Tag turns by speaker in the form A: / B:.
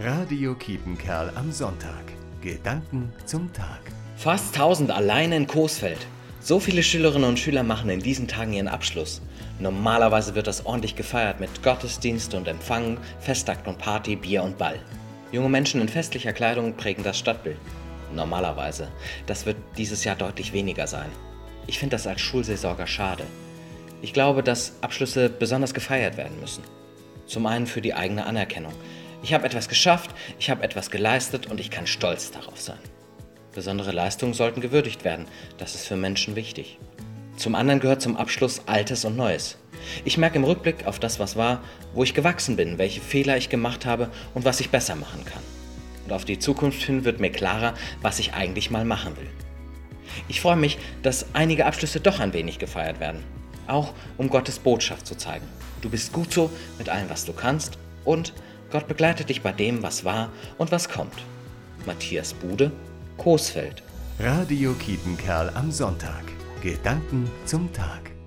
A: Radio Kiepenkerl am Sonntag. Gedanken zum Tag.
B: Fast 1000 alleine in Coesfeld. So viele Schülerinnen und Schüler machen in diesen Tagen ihren Abschluss. Normalerweise wird das ordentlich gefeiert mit Gottesdienst und Empfang, Festakt und Party, Bier und Ball. Junge Menschen in festlicher Kleidung prägen das Stadtbild. Normalerweise. Das wird dieses Jahr deutlich weniger sein. Ich finde das als Schulseelsorger schade. Ich glaube, dass Abschlüsse besonders gefeiert werden müssen. Zum einen für die eigene Anerkennung. Ich habe etwas geschafft, ich habe etwas geleistet und ich kann stolz darauf sein. Besondere Leistungen sollten gewürdigt werden, das ist für Menschen wichtig. Zum anderen gehört zum Abschluss Altes und Neues. Ich merke im Rückblick auf das, was war, wo ich gewachsen bin, welche Fehler ich gemacht habe und was ich besser machen kann. Und auf die Zukunft hin wird mir klarer, was ich eigentlich mal machen will. Ich freue mich, dass einige Abschlüsse doch ein wenig gefeiert werden. Auch um Gottes Botschaft zu zeigen. Du bist gut so mit allem, was du kannst und Gott begleitet dich bei dem, was war und was kommt. Matthias Bude, Coesfeld.
A: Radio Kiepenkerl am Sonntag. Gedanken zum Tag.